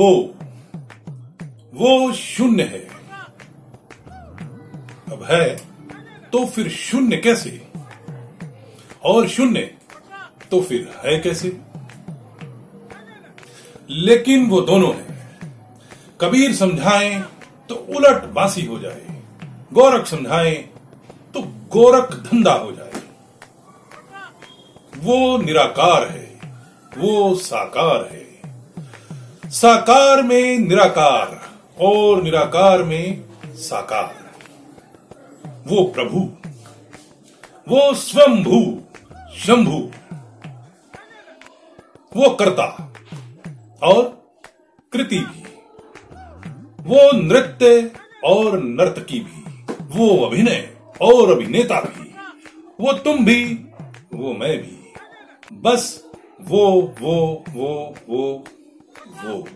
वो वो शून्य है। अब है तो फिर शून्य कैसे? और शून्य तो फिर है कैसे? लेकिन वो दोनों है। कबीर समझाएँ तो उलट बासी हो जाए। गोरख समझाएँ तो गोरख धंधा हो जाए। वो निराकार है, वो साकार है। साकार में निराकार और निराकार में साकार। वो प्रभु, वो स्वयंभू शंभु। वो कर्ता और कृति भी। वो नृत्य और नर्तकी भी। वो अभिनय और अभिनेता भी। वो तुम भी, वो मैं भी। बस वो वो वो वो। वो